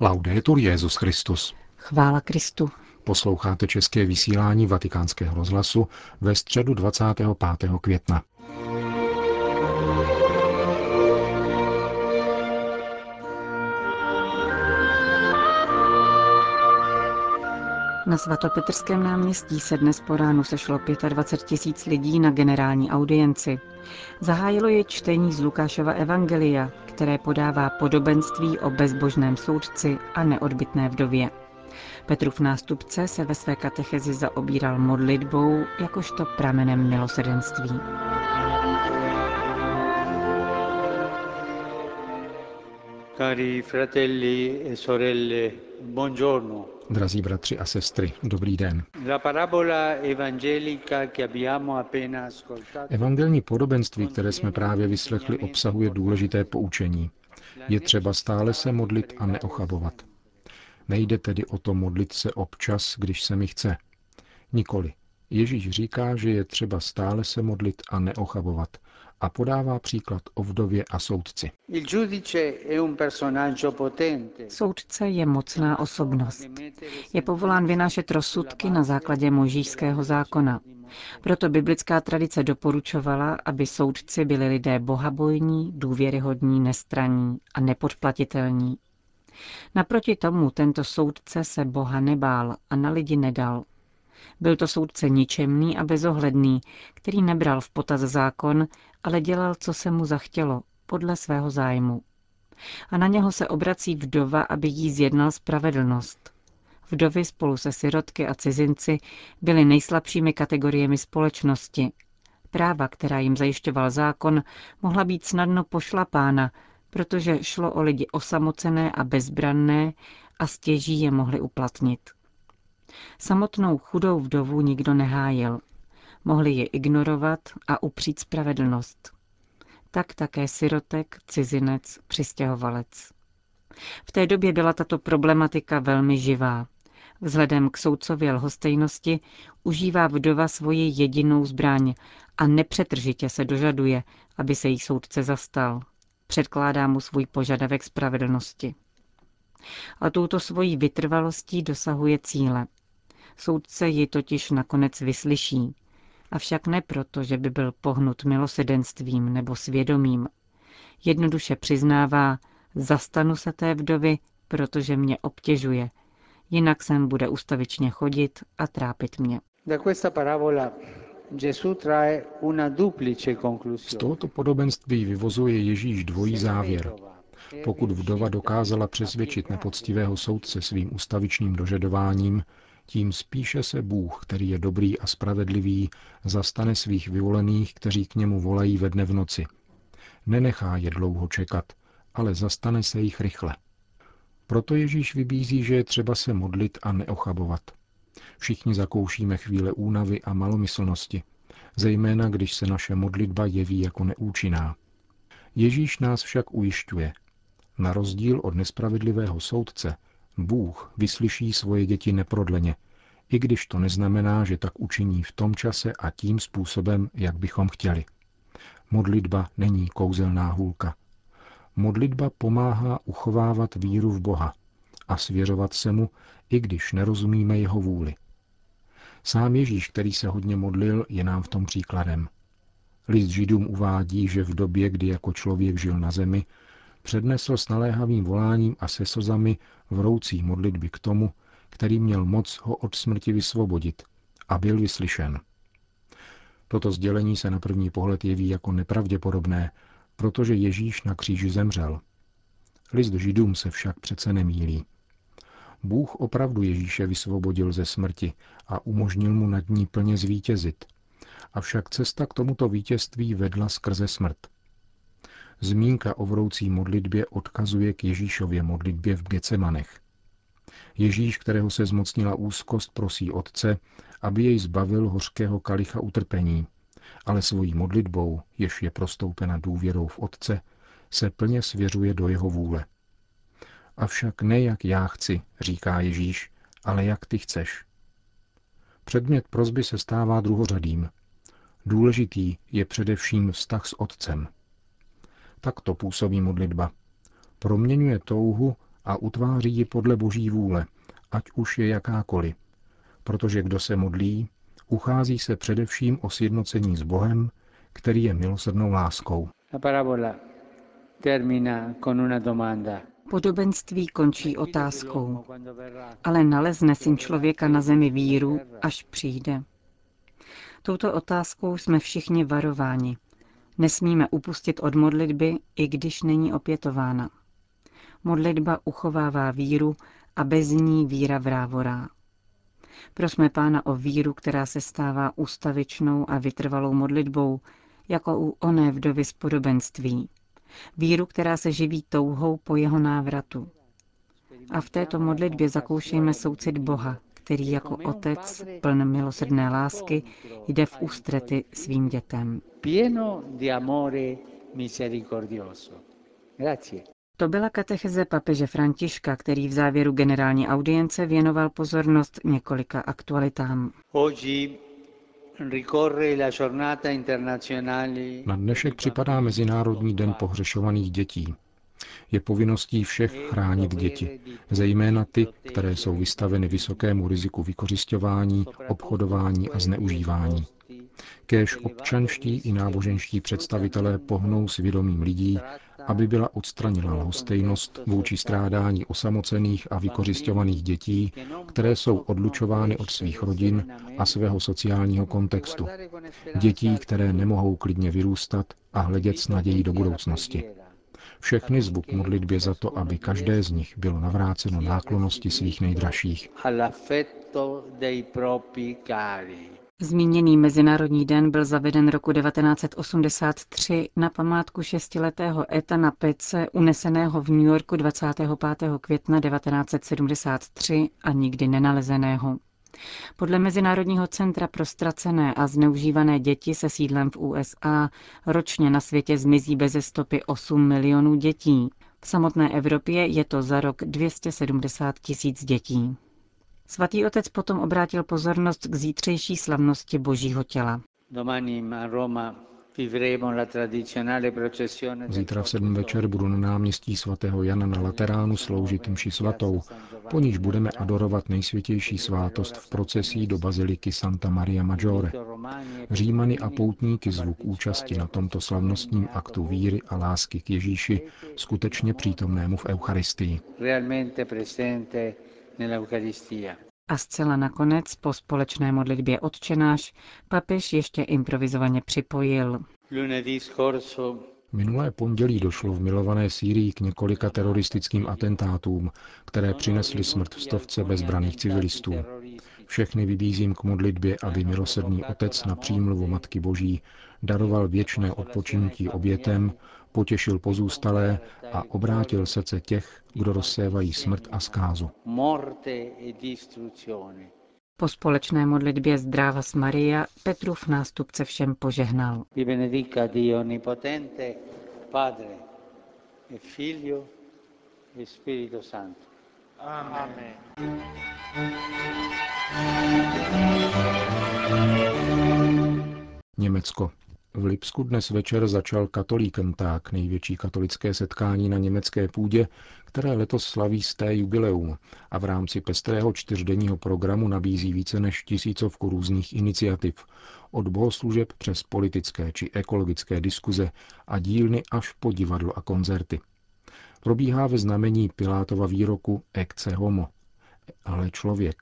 Laudetur Jezus Christus. Chvála Kristu. Posloucháte české vysílání Vatikánského rozhlasu ve středu 25. května. Na svatopetrském náměstí se dnes po ránu sešlo 25 tisíc lidí na generální audienci. Zahájilo je čtení z Lukášova Evangelia, které podává podobenství o bezbožném soudci a neodbitné vdově. Petrův nástupce se ve své katechezi zaobíral modlitbou jakožto pramenem milosrdenství. Cari fratelli e sorelle, buongiorno. Drazí bratři a sestry, dobrý den. Evangelní podobenství, které jsme právě vyslechli, obsahuje důležité poučení. Je třeba stále se modlit a neochabovat. Nejde tedy o to modlit se občas, když se mi chce. Nikoli. Ježíš říká, že je třeba stále se modlit a neochabovat, a podává příklad o vdově a soudci. Soudce je mocná osobnost. Je povolán vynášet rozsudky na základě možíšského zákona. Proto biblická tradice doporučovala, aby soudci byli lidé bohabojní, důvěryhodní, nestraní a nepodplatitelní. Naproti tomu tento soudce se Boha nebál a na lidi nedal. Byl to soudce ničemný a bezohledný, který nebral v potaz zákon, ale dělal, co se mu zachtělo, podle svého zájmu. A na něho se obrací vdova, aby jí zjednal spravedlnost. Vdovy spolu se sirotky a cizinci byly nejslabšími kategoriemi společnosti. Práva, která jim zajišťoval zákon, mohla být snadno pošlapána, protože šlo o lidi osamocené a bezbranné a stěží je mohli uplatnit. Samotnou chudou vdovu nikdo nehájil. Mohli je ignorovat a upřít spravedlnost. Tak také sirotek, cizinec, přistěhovalec. V té době byla tato problematika velmi živá. Vzhledem k soudcově lhostejnosti užívá vdova svoji jedinou zbraň a nepřetržitě se dožaduje, aby se jí soudce zastal. Předkládá mu svůj požadavek spravedlnosti. A touto svojí vytrvalostí dosahuje cíle. Soudce ji totiž nakonec vyslyší. Avšak ne proto, že by byl pohnut milosedenstvím nebo svědomím. Jednoduše přiznává, zastanu se té vdovy, protože mě obtěžuje. Jinak sem bude ustavičně chodit a trápit mě. Z tohoto podobenství vyvozuje Ježíš dvojí závěr. Pokud vdova dokázala přesvědčit nepoctivého soudce svým ustavičným dožadováním, tím spíše se Bůh, který je dobrý a spravedlivý, zastane svých vyvolených, kteří k němu volají ve dne v noci. Nenechá je dlouho čekat, ale zastane se jich rychle. Proto Ježíš vybízí, že je třeba se modlit a neochabovat. Všichni zakoušíme chvíle únavy a malomyslnosti, zejména když se naše modlitba jeví jako neúčinná. Ježíš nás však ujišťuje. Na rozdíl od nespravedlivého soudce, Bůh vyslyší svoje děti neprodleně, i když to neznamená, že tak učiní v tom čase a tím způsobem, jak bychom chtěli. Modlitba není kouzelná hůlka. Modlitba pomáhá uchovávat víru v Boha a svěřovat se mu, i když nerozumíme jeho vůli. Sám Ježíš, který se hodně modlil, je nám v tom příkladem. List Židům uvádí, že v době, kdy jako člověk žil na zemi, přednesl s naléhavým voláním a se slzami vroucí modlitby k tomu, který měl moc ho od smrti vysvobodit a byl vyslyšen. Toto sdělení se na první pohled jeví jako nepravděpodobné, protože Ježíš na kříži zemřel. List Židům se však přece nemílí. Bůh opravdu Ježíše vysvobodil ze smrti a umožnil mu nad ní plně zvítězit. Avšak cesta k tomuto vítězství vedla skrze smrt. Zmínka o vroucí modlitbě odkazuje k Ježíšově modlitbě v Gecemanech. Ježíš, kterého se zmocnila úzkost, prosí Otce, aby jej zbavil hořkého kalicha utrpení, ale svojí modlitbou, jež je prostoupena důvěrou v Otce, se plně svěřuje do jeho vůle. Avšak ne jak já chci, říká Ježíš, ale jak ty chceš. Předmět prozby se stává druhořadým. Důležitý je především vztah s Otcem. Tak to působí modlitba. Proměňuje touhu a utváří ji podle boží vůle, ať už je jakákoliv. Protože kdo se modlí, uchází se především o sjednocení s Bohem, který je milosrdnou láskou. La parabola termina con una domanda. Podobenství končí otázkou, ale nalezne syn člověka na zemi víru, až přijde. Touto otázkou jsme všichni varováni. Nesmíme upustit od modlitby, i když není opětována. Modlitba uchovává víru a bez ní víra vrávorá. Prosme Pána o víru, která se stává ústavičnou a vytrvalou modlitbou, jako u oné vdovy z podobenství. Víru, která se živí touhou po jeho návratu. A v této modlitbě zakoušejme soucit Boha, který jako otec, pln milosrdné lásky, jde v ústrety svým dětem. Pieno di amore misericordioso. Grazie. To byla katecheze papeže Františka, který v závěru generální audience věnoval pozornost několika aktualitám. Oggi ricorre la giornata internazionale Na dnešek připadá Mezinárodní den pohřešovaných dětí. Je povinností všech chránit děti, zejména ty, které jsou vystaveny vysokému riziku vykořišťování, obchodování a zneužívání. Kéž občanští i náboženští představitelé pohnou svědomím lidí, aby byla odstraněna lhostejnost vůči strádání osamocených a vykořišťovaných dětí, které jsou odlučovány od svých rodin a svého sociálního kontextu. Dětí, které nemohou klidně vyrůstat a hledět s nadějí do budoucnosti. Všechny zvu modlitbě za to, aby každé z nich bylo navráceno náklonosti svých nejdražších. Zmíněný Mezinárodní den byl zaveden roku 1983 na památku šestiletého Etana Pece, uneseného v New Yorku 25. května 1973 a nikdy nenalezeného. Podle Mezinárodního centra pro ztracené a zneužívané děti se sídlem v USA ročně na světě zmizí beze stopy 8 milionů dětí. V samotné Evropě je to za rok 270 tisíc dětí. Svatý otec potom obrátil pozornost k zítřejší slavnosti Božího těla. Domani Roma Zítra v sedm večer budu na náměstí svatého Jana na Lateránu sloužit mši svatou, po níž budeme adorovat nejsvětější svátost v procesí do baziliky Santa Maria Maggiore. Římany a poutníky zvuk účasti na tomto slavnostním aktu víry a lásky k Ježíši, skutečně přítomnému v Eucharistii. A zcela nakonec po společné modlitbě odčenáš papež ještě improvizovaně připojil. Minulé pondělí došlo v milované Sýrii k několika teroristickým atentátům, které přinesly smrt v stovce bezbraných civilistů. Všechny vybízím k modlitbě, aby milosrdný Otec na přímluvu Matky Boží daroval věčné odpočinutí obětem, potěšil pozůstalé a obrátil srdce těch, kdo rozsévají smrt a zkázu. e. Po společné modlitbě Zdráva s Maria Petrův nástupce všem požehnal. Padre e Figlio e Spirito Santo. Amen. Německo. V Lipsku dnes večer začal katolíkenták, největší katolické setkání na německé půdě, které letos slaví sté jubileum. A v rámci pestrého čtyřdenního programu nabízí více než tisícovku různých iniciativ, od bohoslužeb přes politické či ekologické diskuze a dílny až po divadlo a koncerty. Probíhá ve znamení Pilátova výroku Ecce homo, ale člověk,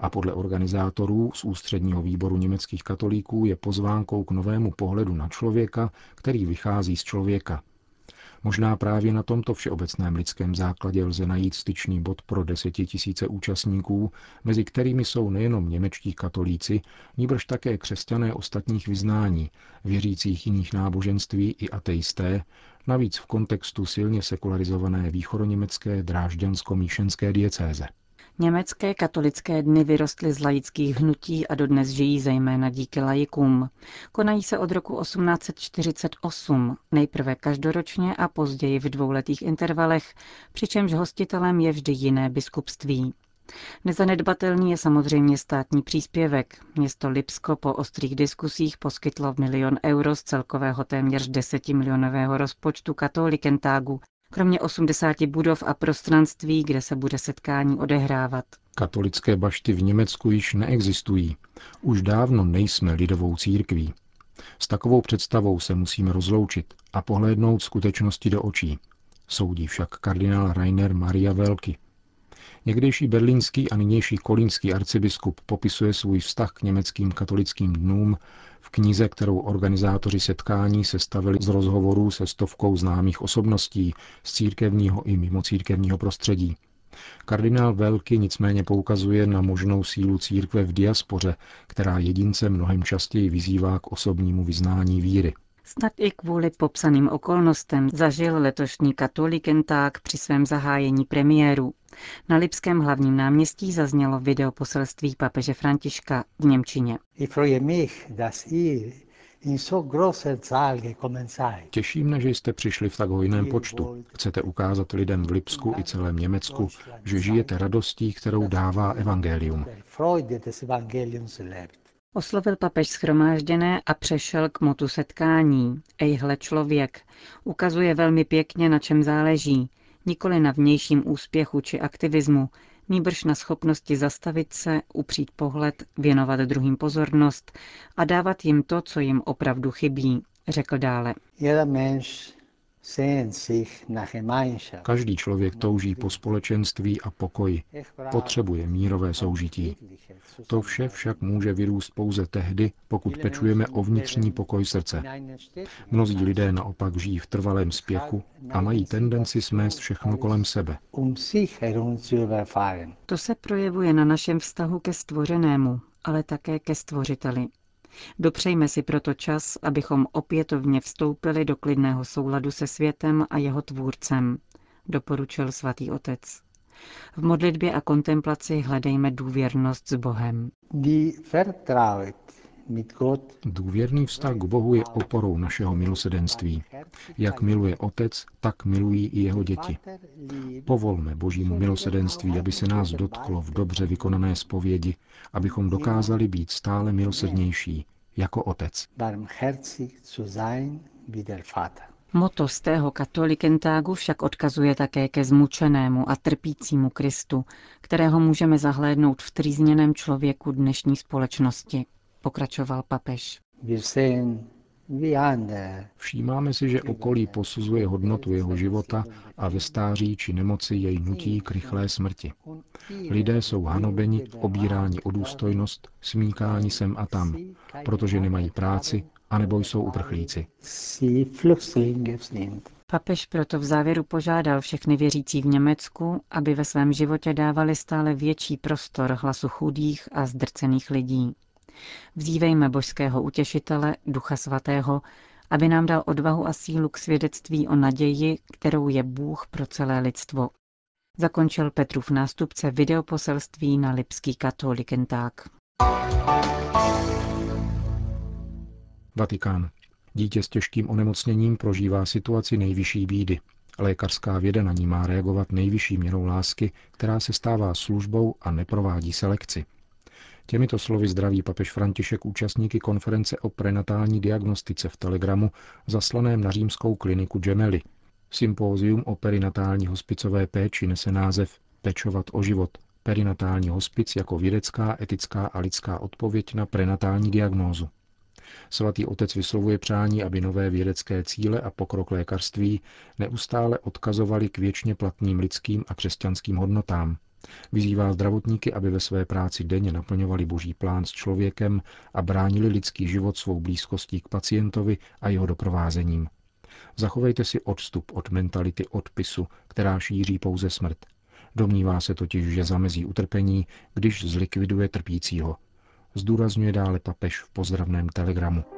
a podle organizátorů z ústředního výboru německých katolíků je pozvánkou k novému pohledu na člověka, který vychází z člověka. Možná právě na tomto všeobecném lidském základě lze najít styčný bod pro desetitisíce účastníků, mezi kterými jsou nejenom němečtí katolíci, níbrž také křesťané ostatních vyznání, věřících jiných náboženství i ateisté, navíc v kontextu silně sekularizované východoněmecké drážďansko-míšenské diecéze. Německé katolické dny vyrostly z laických hnutí a dodnes žijí zejména díky laikům. Konají se od roku 1848, nejprve každoročně a později v dvouletých intervalech, přičemž hostitelem je vždy jiné biskupství. Nezanedbatelný je samozřejmě státní příspěvek. Město Lipsko po ostrých diskusích poskytlo milion euro z celkového téměř desetimilionového rozpočtu katolikentágu kromě 80 budov a prostranství, kde se bude setkání odehrávat. Katolické bašty v Německu již neexistují. Už dávno nejsme lidovou církví. S takovou představou se musíme rozloučit a pohlédnout skutečnosti do očí, soudí však kardinál Rainer Maria Velky. Někdejší berlínský a nynější kolínský arcibiskup popisuje svůj vztah k německým katolickým dnům v knize, kterou organizátoři setkání sestavili z rozhovorů se stovkou známých osobností z církevního i mimocírkevního prostředí. Kardinál Velky nicméně poukazuje na možnou sílu církve v diaspoře, která jedince mnohem častěji vyzývá k osobnímu vyznání víry. Snad i kvůli popsaným okolnostem zažil letošní katolikenták při svém zahájení premiéru. Na Lipském hlavním náměstí zaznělo video poselství papeže Františka v Němčině. Těší mne, že jste přišli v tak hojném počtu. Chcete ukázat lidem v Lipsku i celém Německu, že žijete radostí, kterou dává evangelium. Oslovil papež schromážděné a přešel k motu setkání. Ejhle člověk. Ukazuje velmi pěkně, na čem záleží. Nikoli na vnějším úspěchu či aktivismu, nýbrž na schopnosti zastavit se, upřít pohled, věnovat druhým pozornost a dávat jim to, co jim opravdu chybí, řekl dále. Každý člověk touží po společenství a pokoji. Potřebuje mírové soužití. To vše však může vyrůst pouze tehdy, pokud pečujeme o vnitřní pokoj srdce. Mnozí lidé naopak žijí v trvalém spěchu a mají tendenci smést všechno kolem sebe. To se projevuje na našem vztahu ke stvořenému, ale také ke stvořiteli. Dopřejme si proto čas, abychom opětovně vstoupili do klidného souladu se světem a jeho tvůrcem, doporučil svatý otec. V modlitbě a kontemplaci hledejme důvěrnost s Bohem. Důvěrný vztah k Bohu je oporou našeho milosedenství. Jak miluje Otec, tak milují i jeho děti. Povolme Božímu milosedenství, aby se nás dotklo v dobře vykonané zpovědi, abychom dokázali být stále milosednější, jako Otec. Moto z tého katolikentágu však odkazuje také ke zmučenému a trpícímu Kristu, kterého můžeme zahlédnout v trýzněném člověku dnešní společnosti pokračoval papež. Všímáme si, že okolí posuzuje hodnotu jeho života a ve stáří či nemoci jej nutí k rychlé smrti. Lidé jsou hanobeni, obíráni o důstojnost, smíkáni sem a tam, protože nemají práci, anebo jsou uprchlíci. Papež proto v závěru požádal všechny věřící v Německu, aby ve svém životě dávali stále větší prostor hlasu chudých a zdrcených lidí. Vzívejme božského utěšitele, Ducha Svatého, aby nám dal odvahu a sílu k svědectví o naději, kterou je Bůh pro celé lidstvo. Zakončil Petrův nástupce videoposelství na Lipský katolikenták. Vatikán. Dítě s těžkým onemocněním prožívá situaci nejvyšší bídy. Lékařská věda na ní má reagovat nejvyšší měrou lásky, která se stává službou a neprovádí selekci. Těmito slovy zdraví papež František účastníky konference o prenatální diagnostice v Telegramu zaslaném na římskou kliniku Gemelli. Sympózium o perinatální hospicové péči nese název Pečovat o život. Perinatální hospic jako vědecká, etická a lidská odpověď na prenatální diagnózu. Svatý otec vyslovuje přání, aby nové vědecké cíle a pokrok lékařství neustále odkazovali k věčně platným lidským a křesťanským hodnotám, Vyzývá zdravotníky, aby ve své práci denně naplňovali boží plán s člověkem a bránili lidský život svou blízkostí k pacientovi a jeho doprovázením. Zachovejte si odstup od mentality odpisu, která šíří pouze smrt. Domnívá se totiž, že zamezí utrpení, když zlikviduje trpícího. Zdůrazňuje dále papež v pozdravném telegramu.